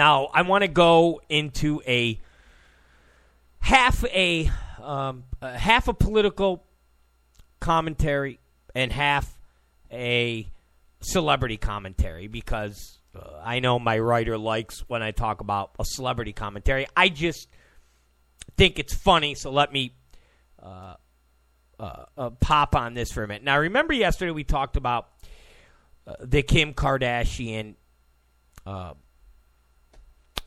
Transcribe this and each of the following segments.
Now, I want to go into a half a um, half a political commentary and half a celebrity commentary because uh, I know my writer likes when I talk about a celebrity commentary. I just think it's funny, so let me uh, uh, uh pop on this for a minute. Now, remember yesterday we talked about uh, the Kim Kardashian uh,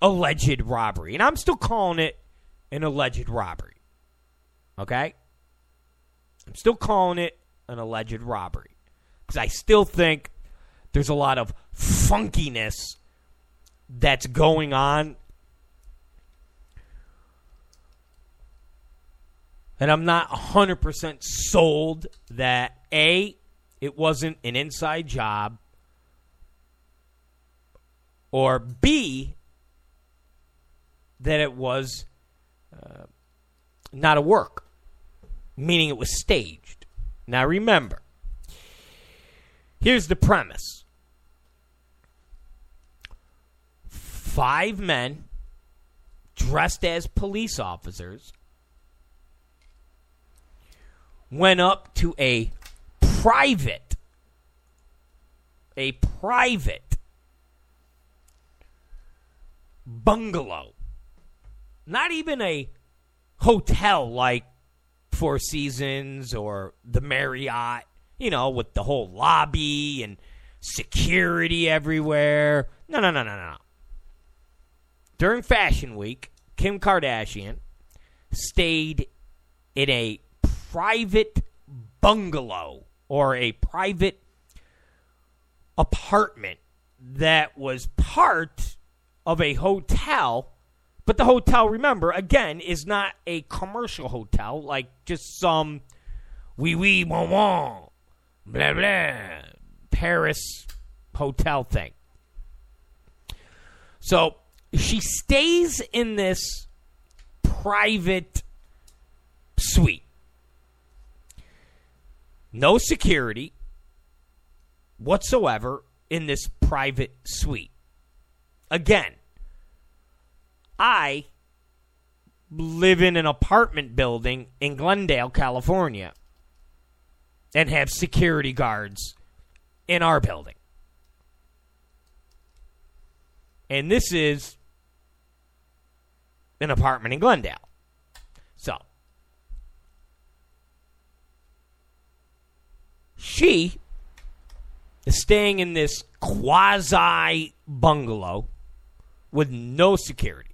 alleged robbery, and I'm still calling it an alleged robbery. Okay? I'm still calling it an alleged robbery because I still think there's a lot of funkiness that's going on. And I'm not 100% sold that A, it wasn't an inside job, or B, that it was uh, not a work, meaning it was staged. Now remember, here's the premise five men dressed as police officers went up to a private a private bungalow not even a hotel like Four Seasons or the Marriott, you know, with the whole lobby and security everywhere. No, no, no, no, no. During Fashion Week, Kim Kardashian stayed in a private bungalow or a private apartment that was part of a hotel but the hotel, remember, again, is not a commercial hotel like just some wee wee wah wah blah blah Paris hotel thing. So she stays in this private suite. No security whatsoever in this private suite. Again, I live in an apartment building in Glendale, California, and have security guards in our building. And this is an apartment in Glendale. So, she is staying in this quasi bungalow with no security.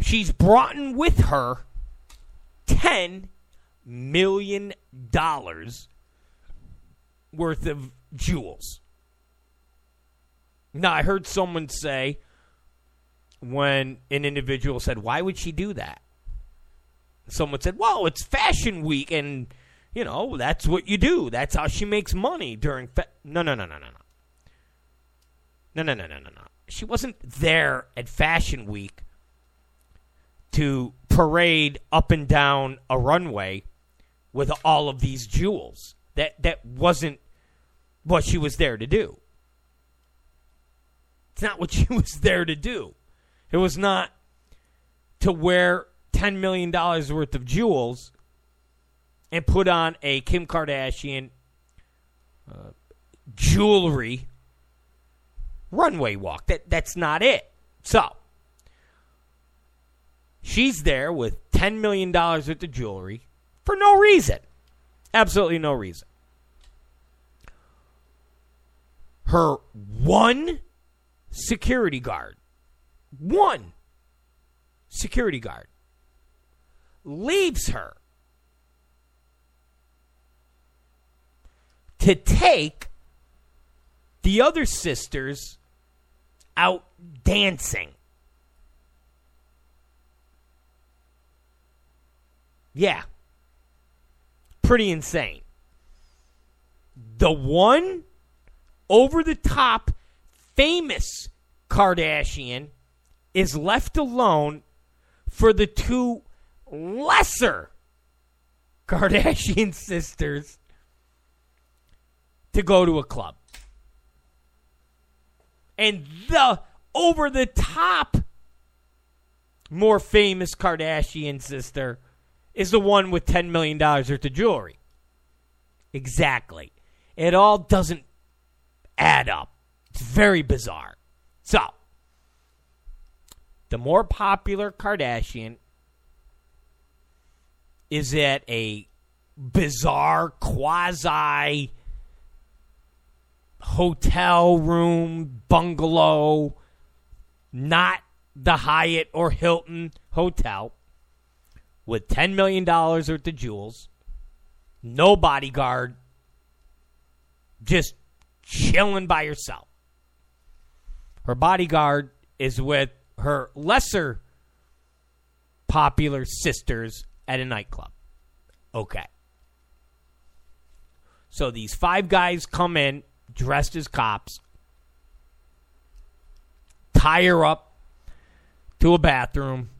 She's brought in with her $10 million worth of jewels. Now, I heard someone say when an individual said, Why would she do that? Someone said, Well, it's fashion week, and, you know, that's what you do. That's how she makes money during. Fa-. No, no, no, no, no. No, no, no, no, no, no. She wasn't there at fashion week to parade up and down a runway with all of these jewels. That that wasn't what she was there to do. It's not what she was there to do. It was not to wear $10 million worth of jewels and put on a Kim Kardashian uh, jewelry runway walk. That that's not it. So, She's there with $10 million worth of jewelry for no reason. Absolutely no reason. Her one security guard, one security guard, leaves her to take the other sisters out dancing. Yeah. Pretty insane. The one over the top famous Kardashian is left alone for the two lesser Kardashian sisters to go to a club. And the over the top more famous Kardashian sister is the one with $10 million worth of jewelry. Exactly. It all doesn't add up. It's very bizarre. So, the more popular Kardashian is at a bizarre quasi hotel room bungalow, not the Hyatt or Hilton hotel, with $10 million worth of jewels, no bodyguard, just chilling by herself. Her bodyguard is with her lesser popular sisters at a nightclub. Okay. So these five guys come in dressed as cops, tie her up to a bathroom,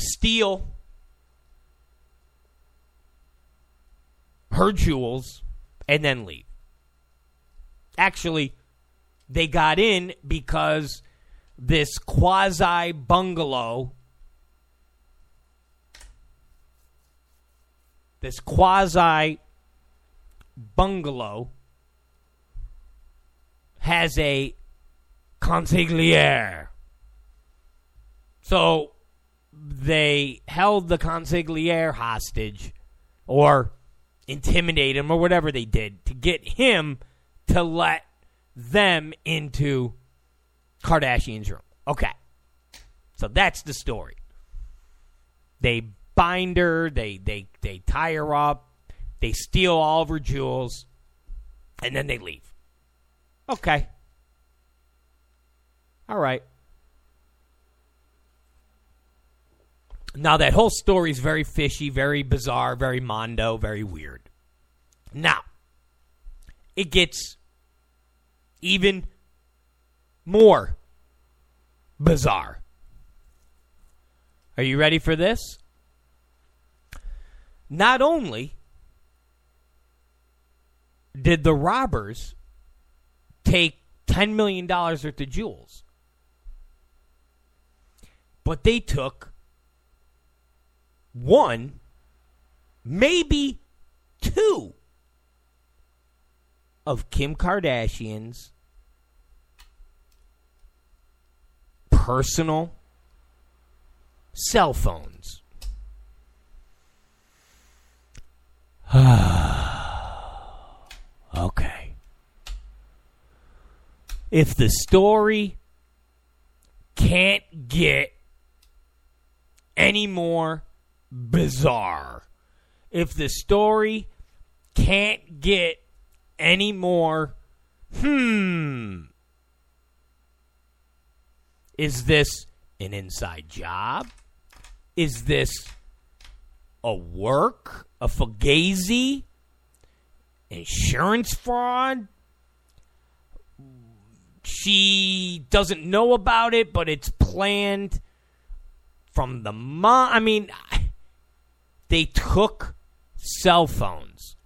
steal her jewels, and then leave. Actually, they got in because this quasi bungalow, this quasi bungalow, has a consigliere. So they held the consigliere hostage or intimidate him or whatever they did to get him to let them into Kardashian's room. Okay. So that's the story. They bind her, they they they tie her up, they steal all of her jewels, and then they leave. Okay. All right. Now, that whole story is very fishy, very bizarre, very mondo, very weird. Now, it gets even more bizarre. Are you ready for this? Not only did the robbers take $10 million worth of jewels, but they took one, maybe two of Kim Kardashian's personal cell phones. okay. If the story can't get any more bizarre. If the story can't get any more, hmm, is this an inside job? Is this a work, a fugazi, insurance fraud? She doesn't know about it, but it's planned from the mom. I mean, they took cell phones.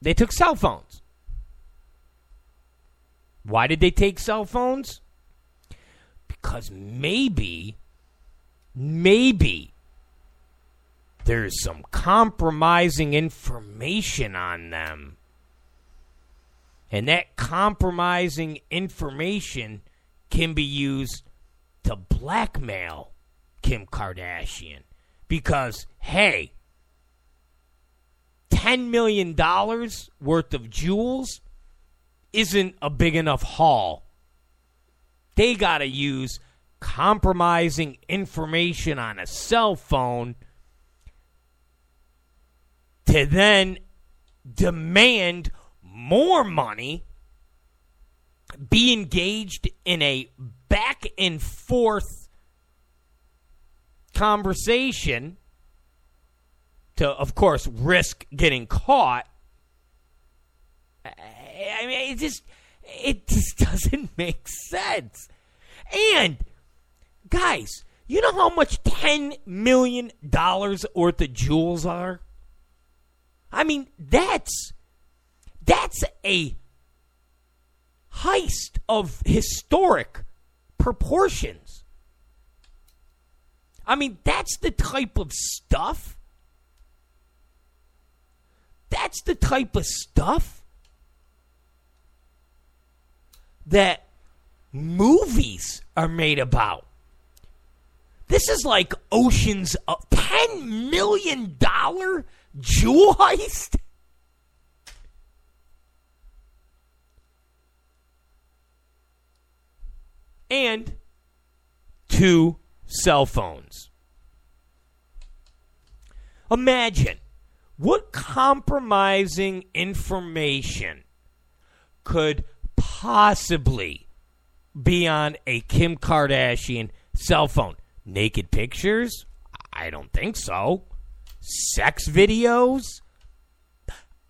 They took cell phones. Why did they take cell phones? Because maybe, maybe there's some compromising information on them. And that compromising information can be used to blackmail Kim Kardashian because, hey, $10 million worth of jewels isn't a big enough haul. They got to use compromising information on a cell phone to then demand more money, be engaged in a back and forth conversation to, of course, risk getting caught. I mean, it just it just doesn't make sense. And guys, you know how much ten million dollars worth of jewels are? I mean, that's that's a heist of historic proportions. I mean, that's the type of stuff. That's the type of stuff that movies are made about. This is like Ocean's uh, $10 million jewel heist. And two cell phones. Imagine what compromising information could possibly be on a Kim Kardashian cell phone? Naked pictures? I don't think so. Sex videos?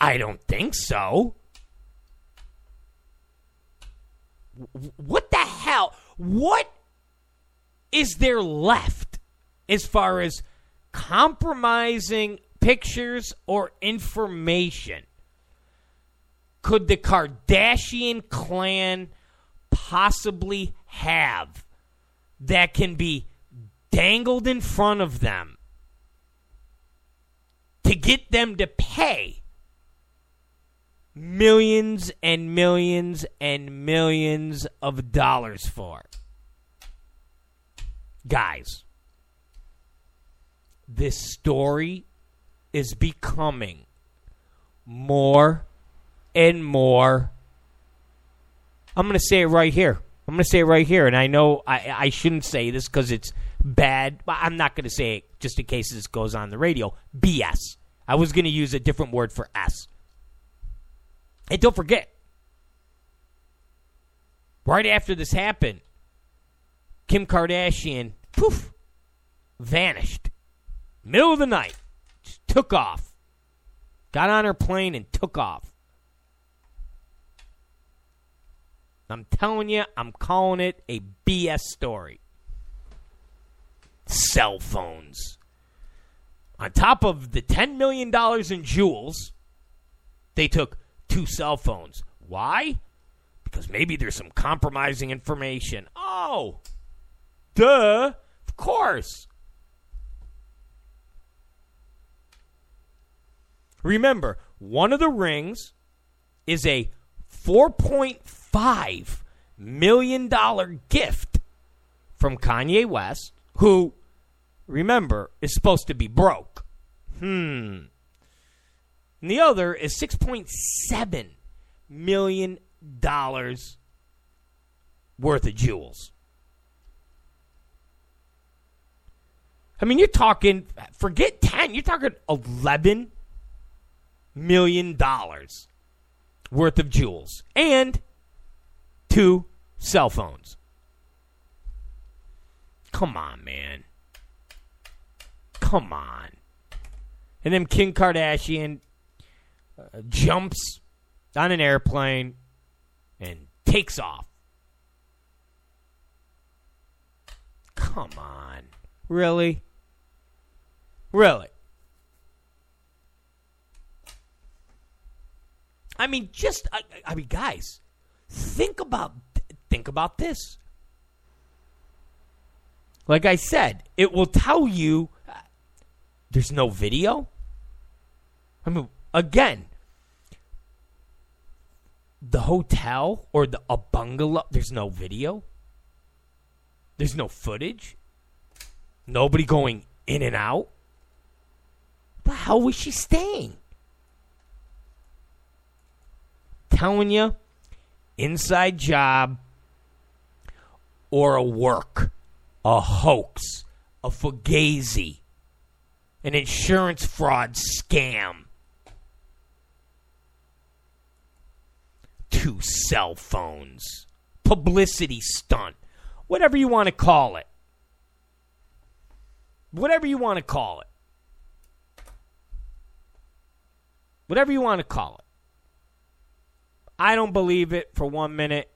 I don't think so. What the hell? What is there left as far as compromising pictures or information? Could the Kardashian clan possibly have that can be dangled in front of them to get them to pay millions and millions and millions of dollars for. Guys, this story is becoming more and more. I'm going to say it right here. I'm going to say it right here. And I know I, I shouldn't say this because it's bad. But I'm not going to say it just in case this goes on the radio. BS. I was going to use a different word for S. And don't forget, right after this happened, Kim Kardashian, poof, vanished. Middle of the night. Just took off. Got on her plane and took off. I'm telling you, I'm calling it a BS story. Cell phones. On top of the $10 million in jewels, they took two cell phones. Why? Because maybe there's some compromising information. Oh, duh. Of course. Remember, one of the rings is a 4.5 million dollar gift from Kanye West, who remember is supposed to be broke. Hmm. And the other is $6.7 million worth of jewels. I mean, you're talking, forget 10, you're talking 11 million dollars worth of jewels and two cell phones. Come on, man. Come on. And then Kim Kardashian uh, jumps on an airplane and takes off. Come on. Really? Really? I mean, just I, I mean, guys, think about think about this. Like I said, it will tell you uh, there's no video. I mean, again, the hotel or the a bungalow, there's no video. There's no footage. Nobody going in and out. The hell was she staying? Telling you, inside job or a work, a hoax, a fugazi, an insurance fraud scam. two cell phones, publicity stunt, whatever you want to call it. Whatever you want to call it. Whatever you want to call it. I don't believe it for one minute.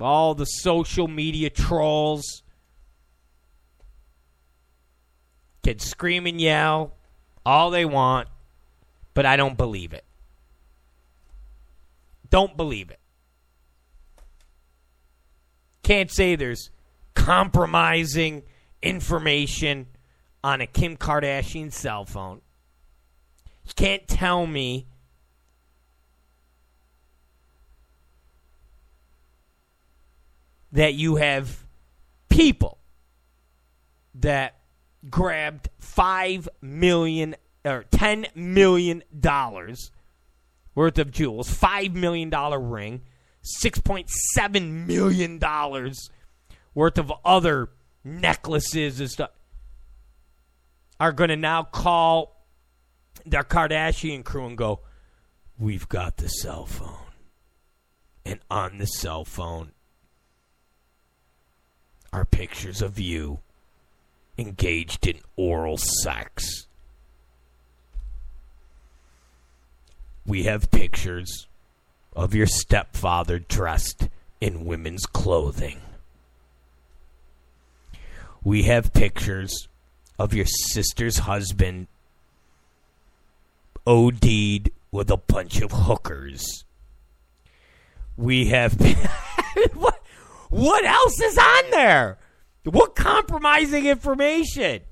All the social media trolls can scream and yell all they want, but I don't believe it. Don't believe it. Can't say there's compromising information on a Kim Kardashian cell phone. You can't tell me that you have people that grabbed five million or ten million dollars worth of jewels, five million dollar ring, six point seven million dollars worth of other necklaces and stuff, are going to now call their Kardashian crew and go, "We've got the cell phone, and on the cell phone are pictures of you." engaged in oral sex. We have pictures of your stepfather dressed in women's clothing. We have pictures of your sister's husband OD'd with a bunch of hookers. We have. what, what else is on there? What compromising information?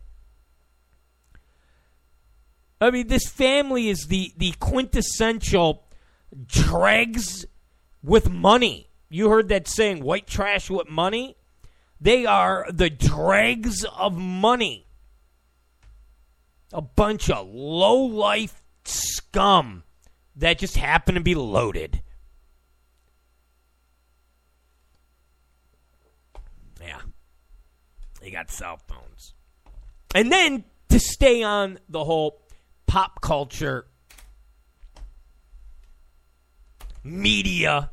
I mean, this family is the, the quintessential dregs with money. You heard that saying, white trash with money? They are the dregs of money. A bunch of low life scum that just happen to be loaded. Yeah. They got cell phones. And then to stay on the whole pop culture media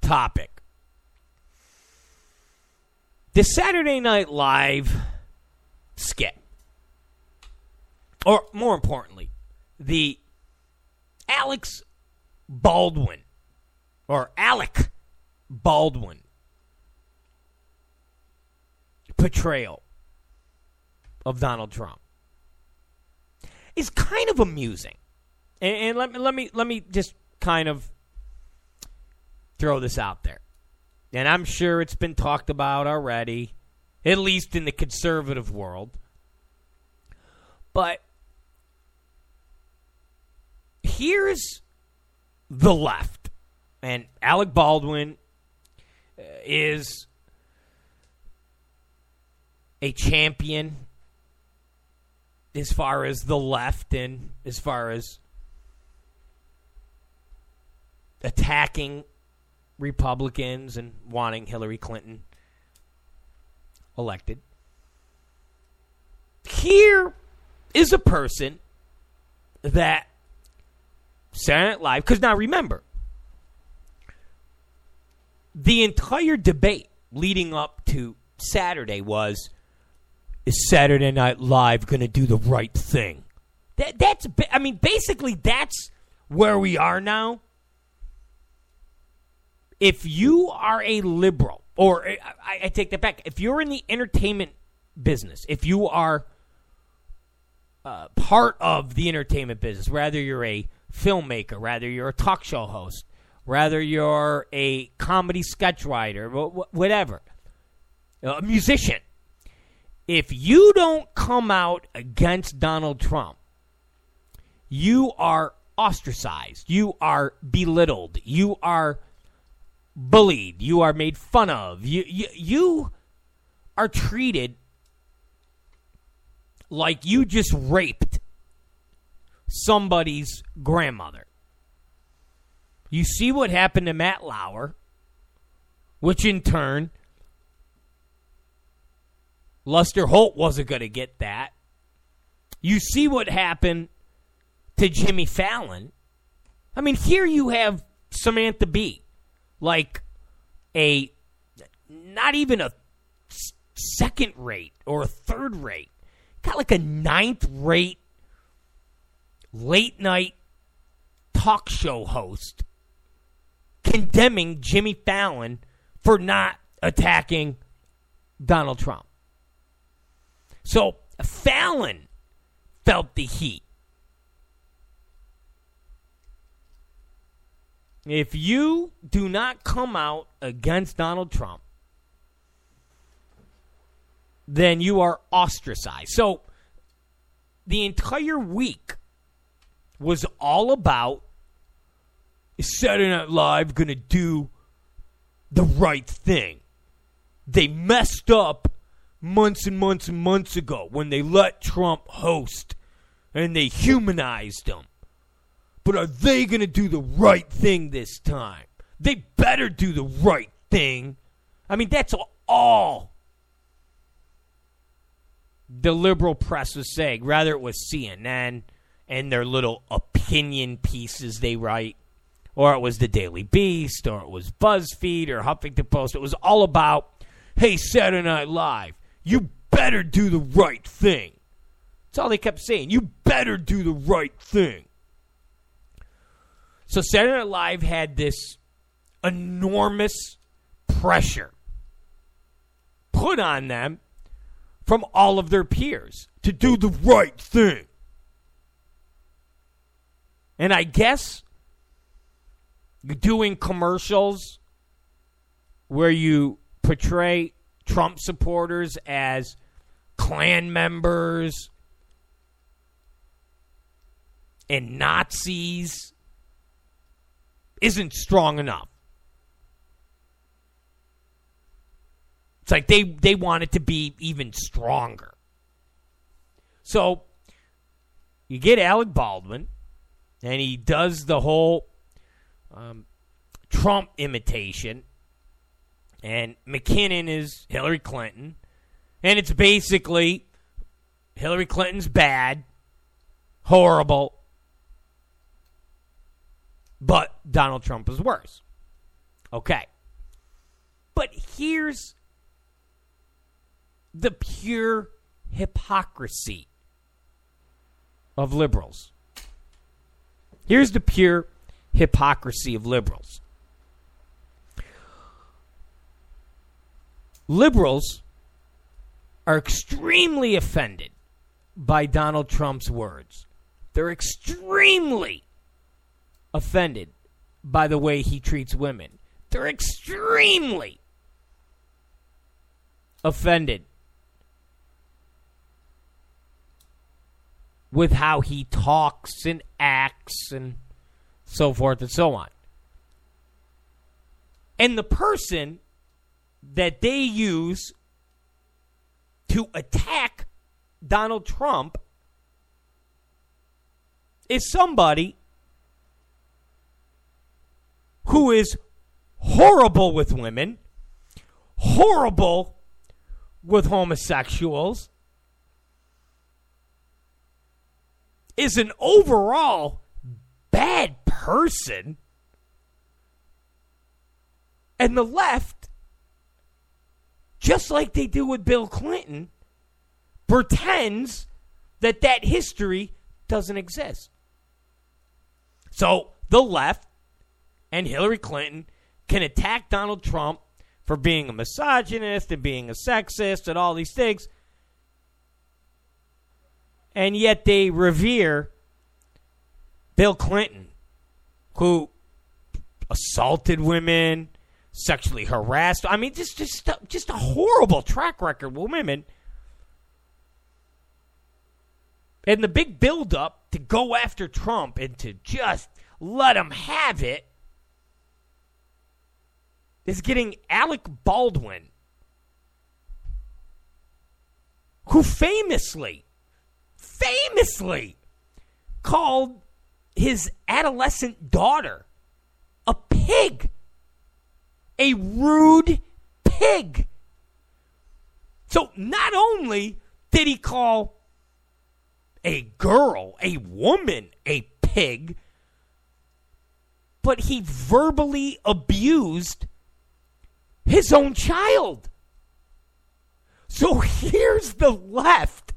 topic. The Saturday Night Live skit, or more importantly, the Alex Baldwin, or Alec Baldwin portrayal of Donald Trump is kind of amusing. And, and let me let me let me just kind of throw this out there. And I'm sure it's been talked about already, at least in the conservative world. But here's the left. And Alec Baldwin uh, is a champion as far as the left and as far as attacking Republicans and wanting Hillary Clinton elected. Here is a person that Saturday Night Live, because now remember, the entire debate leading up to Saturday was is Saturday Night Live going to do the right thing? That, that's, I mean, basically, that's where we are now. If you are a liberal, or I, I take that back, if you're in the entertainment business, if you are uh, part of the entertainment business, rather you're a filmmaker, rather you're a talk show host, rather you're a comedy sketch writer, whatever, a musician, if you don't come out against Donald Trump, you are ostracized. You are belittled. You are bullied. You are made fun of. You, you, you are treated like you just raped somebody's grandmother. You see what happened to Matt Lauer, which in turn Lester Holt wasn't going to get that. You see what happened to Jimmy Fallon. I mean, here you have Samantha Bee, like a not even a second rate or a third rate, got like a ninth rate late night talk show host condemning Jimmy Fallon for not attacking Donald Trump. So Fallon felt the heat. if you do not come out against Donald Trump, then you are ostracized. So the entire week was all about is Saturday Night Live going to do the right thing? They messed up months and months and months ago when they let Trump host and they humanized him. But are they going to do the right thing this time? They better do the right thing. I mean, that's all the liberal press was saying. Rather, it was CNN and their little opinion pieces they write or it was the Daily Beast, or it was BuzzFeed, or Huffington Post. It was all about, hey, Saturday Night Live, you better do the right thing. That's all they kept saying. You better do the right thing. So Saturday Night Live had this enormous pressure put on them from all of their peers to do the right thing. And I guess doing commercials where you portray Trump supporters as Klan members and Nazis isn't strong enough. It's like they, they want it to be even stronger. So you get Alec Baldwin, and he does the whole um, Trump imitation, and McKinnon is Hillary Clinton, and it's basically Hillary Clinton's bad, horrible, but Donald Trump is worse. Okay. But here's the pure hypocrisy of liberals. Here's the pure hypocrisy of liberals. Liberals are extremely offended by Donald Trump's words. They're extremely offended by the way he treats women. They're extremely offended with how he talks and acts and so forth and so on. And the person that they use to attack Donald Trump is somebody who is horrible with women, horrible with homosexuals, is an overall bad person. And the left, just like they do with Bill Clinton, pretends that that history doesn't exist. So the left and Hillary Clinton can attack Donald Trump for being a misogynist and being a sexist and all these things. And yet they revere Bill Clinton, who assaulted women, sexually harassed. I mean, just just just a horrible track record with women. And the big buildup to go after Trump and to just let him have it is getting Alec Baldwin, who famously, famously called his adolescent daughter a pig. A rude pig. So not only did he call a girl, a woman, a pig, but he verbally abused his own child. So here's the left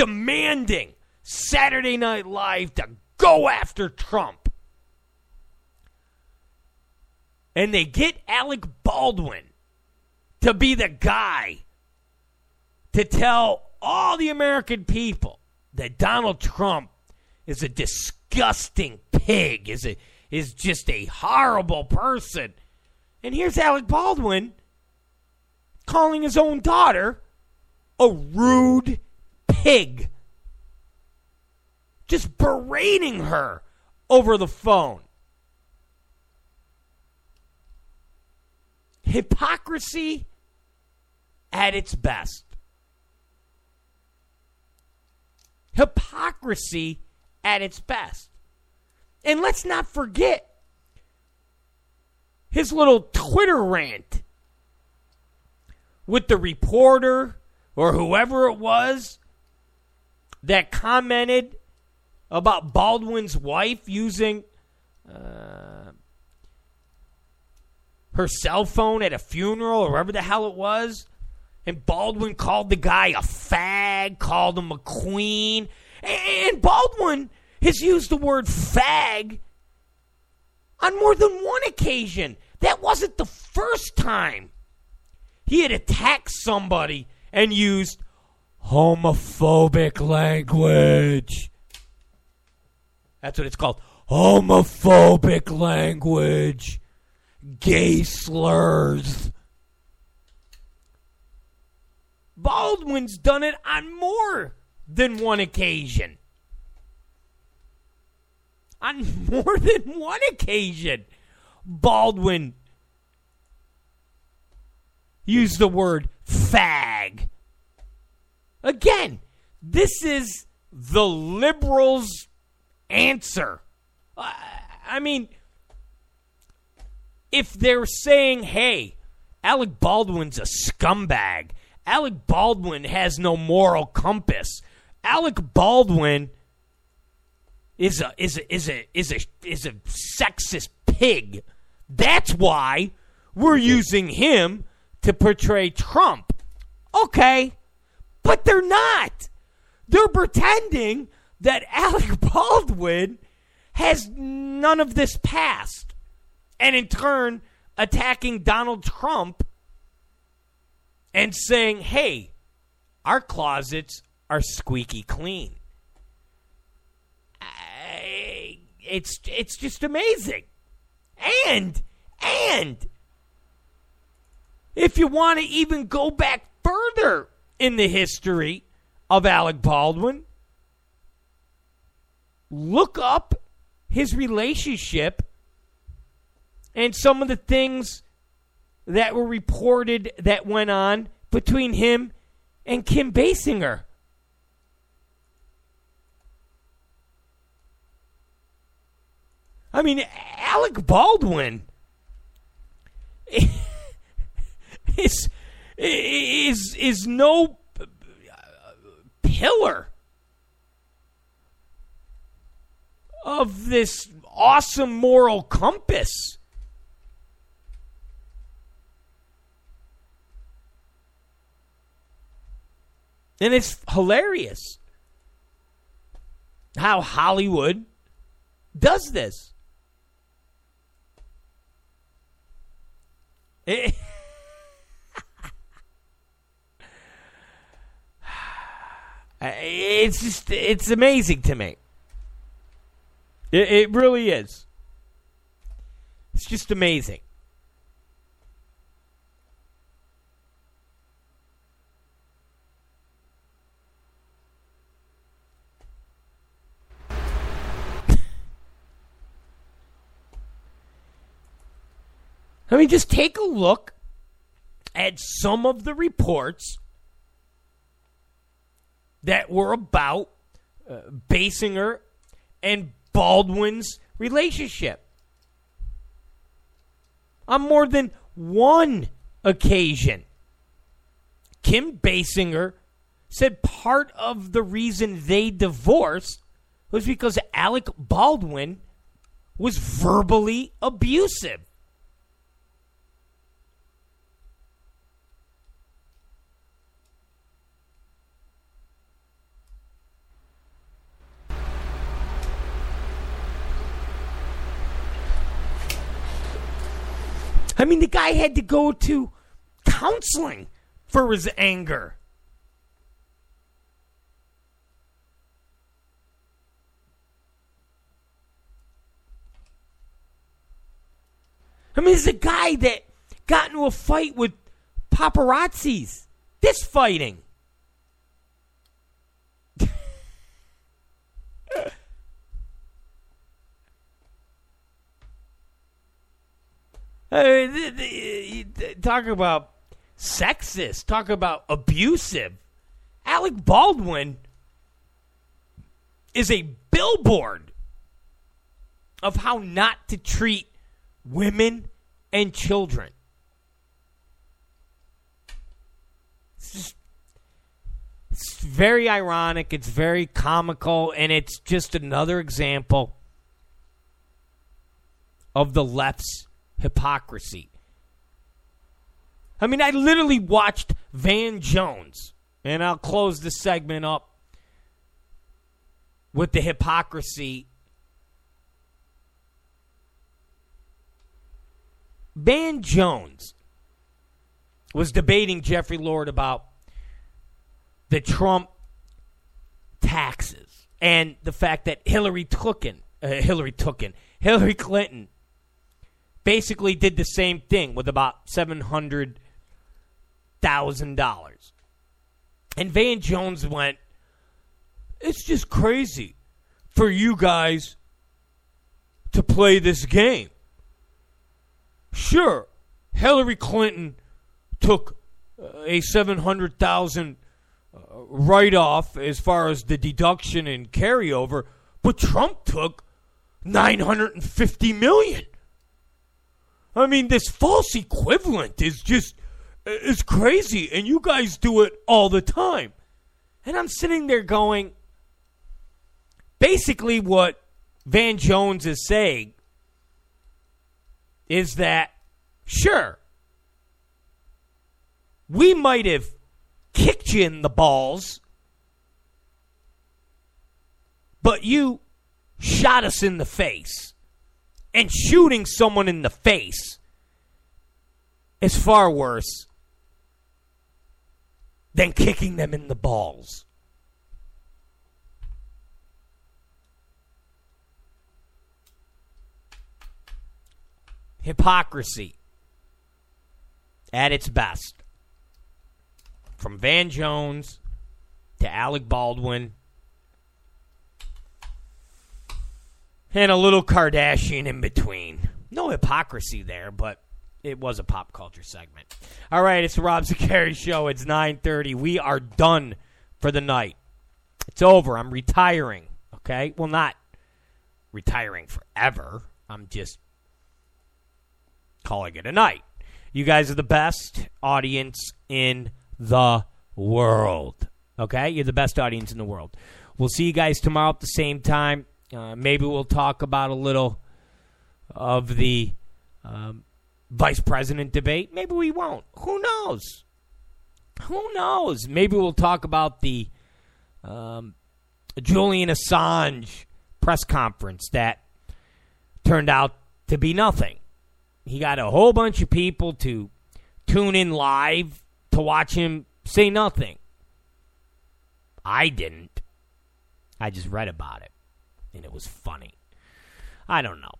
demanding Saturday Night Live to go after Trump. And they get Alec Baldwin to be the guy to tell all the American people that Donald Trump is a disgusting pig, is a is just a horrible person. And here's Alec Baldwin calling his own daughter a rude pig. Just berating her over the phone. Hypocrisy at its best. Hypocrisy at its best. And let's not forget his little Twitter rant with the reporter or whoever it was that commented about Baldwin's wife using uh, her cell phone at a funeral or wherever the hell it was. And Baldwin called the guy a fag, called him a queen. And Baldwin has used the word fag on more than one occasion. That wasn't the first time he had attacked somebody and used homophobic language. That's what it's called. Homophobic language. Gay slurs. Baldwin's done it on more than one occasion. On more than one occasion, Baldwin used the word fag. Again, this is the liberals' answer. I mean, if they're saying, hey, Alec Baldwin's a scumbag, Alec Baldwin has no moral compass, Alec Baldwin is a is a is a is a is a sexist pig. That's why we're using him to portray Trump. Okay. But they're not. They're pretending that Alec Baldwin has none of this past. And in turn, attacking Donald Trump and saying, hey, our closets are squeaky clean. It's it's just amazing. And and if you want to even go back further in the history of Alec Baldwin, look up his relationship and some of the things that were reported that went on between him and Kim Basinger. I mean, Alec Baldwin is is is no pillar of this awesome moral compass. And it's hilarious how Hollywood does this. It, Uh, it's just it's amazing to me. It, it really is. It's just amazing. I mean, just take a look at some of the reports that were about uh, Basinger and Baldwin's relationship. On more than one occasion, Kim Basinger said part of the reason they divorced was because Alec Baldwin was verbally abusive. I mean, the guy had to go to counseling for his anger. I mean, is a guy that got into a fight with paparazzis. This fighting. Talk about sexist. Talk about abusive. Alec Baldwin is a billboard of how not to treat women and children. It's just it's very ironic, it's very comical, and it's just another example of the left's hypocrisy. I mean, I literally watched Van Jones, and I'll close the segment up with the hypocrisy. Van Jones was debating Jeffrey Lord about the Trump taxes and the fact that Hillary Tookin, uh, Hillary Tookin, Hillary Clinton basically did the same thing with about seven hundred thousand dollars. And Van Jones went, It's just crazy for you guys to play this game. Sure, Hillary Clinton took a 700,000 uh, write off as far as the deduction and carryover, but Trump took 950 million. I mean, this false equivalent is just is crazy, and you guys do it all the time. And I'm sitting there going, basically, what Van Jones is saying is that, sure, we might have kicked you in the balls, but you shot us in the face. And shooting someone in the face is far worse than kicking them in the balls. Hypocrisy at its best. From Van Jones to Alec Baldwin and a little Kardashian in between. No hypocrisy there, but it was a pop culture segment. All right, it's the Rob Zicari show. It's 9:30. We are done for the night. It's over. I'm retiring. Okay? Well, not retiring forever. I'm just calling it a night. You guys are the best audience in the world. Okay? You're the best audience in the world. We'll see you guys tomorrow at the same time. Uh, maybe we'll talk about a little of the um, vice president debate. Maybe we won't. Who knows? Who knows? Maybe we'll talk about the um, Julian Assange press conference that turned out to be nothing. He got a whole bunch of people to tune in live to watch him say nothing. I didn't. I just read about it, and it was funny. I don't know.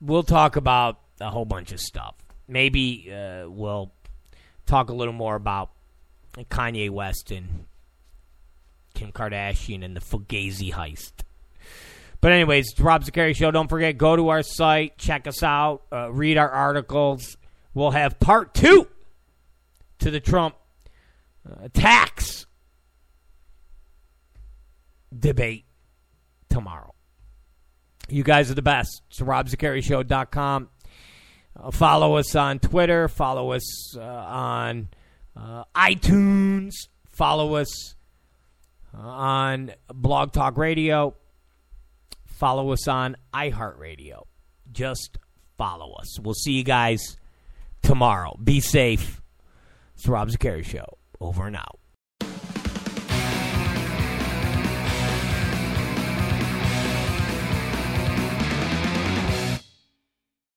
We'll talk about a whole bunch of stuff maybe uh, we'll talk a little more about Kanye West and Kim Kardashian and the Fugazi heist. But anyways, it's Rob Zicari Show. Don't forget, go to our site, check us out, uh, read our articles. We'll have part two to the Trump uh, tax debate tomorrow. You guys are the best. It's RobZicariShow.com. Uh, follow us on Twitter. Follow us uh, on uh, iTunes. Follow us uh, on Blog Talk Radio. Follow us on iHeartRadio. Just follow us. We'll see you guys tomorrow. Be safe. It's Rob Zicari Show. Over and out.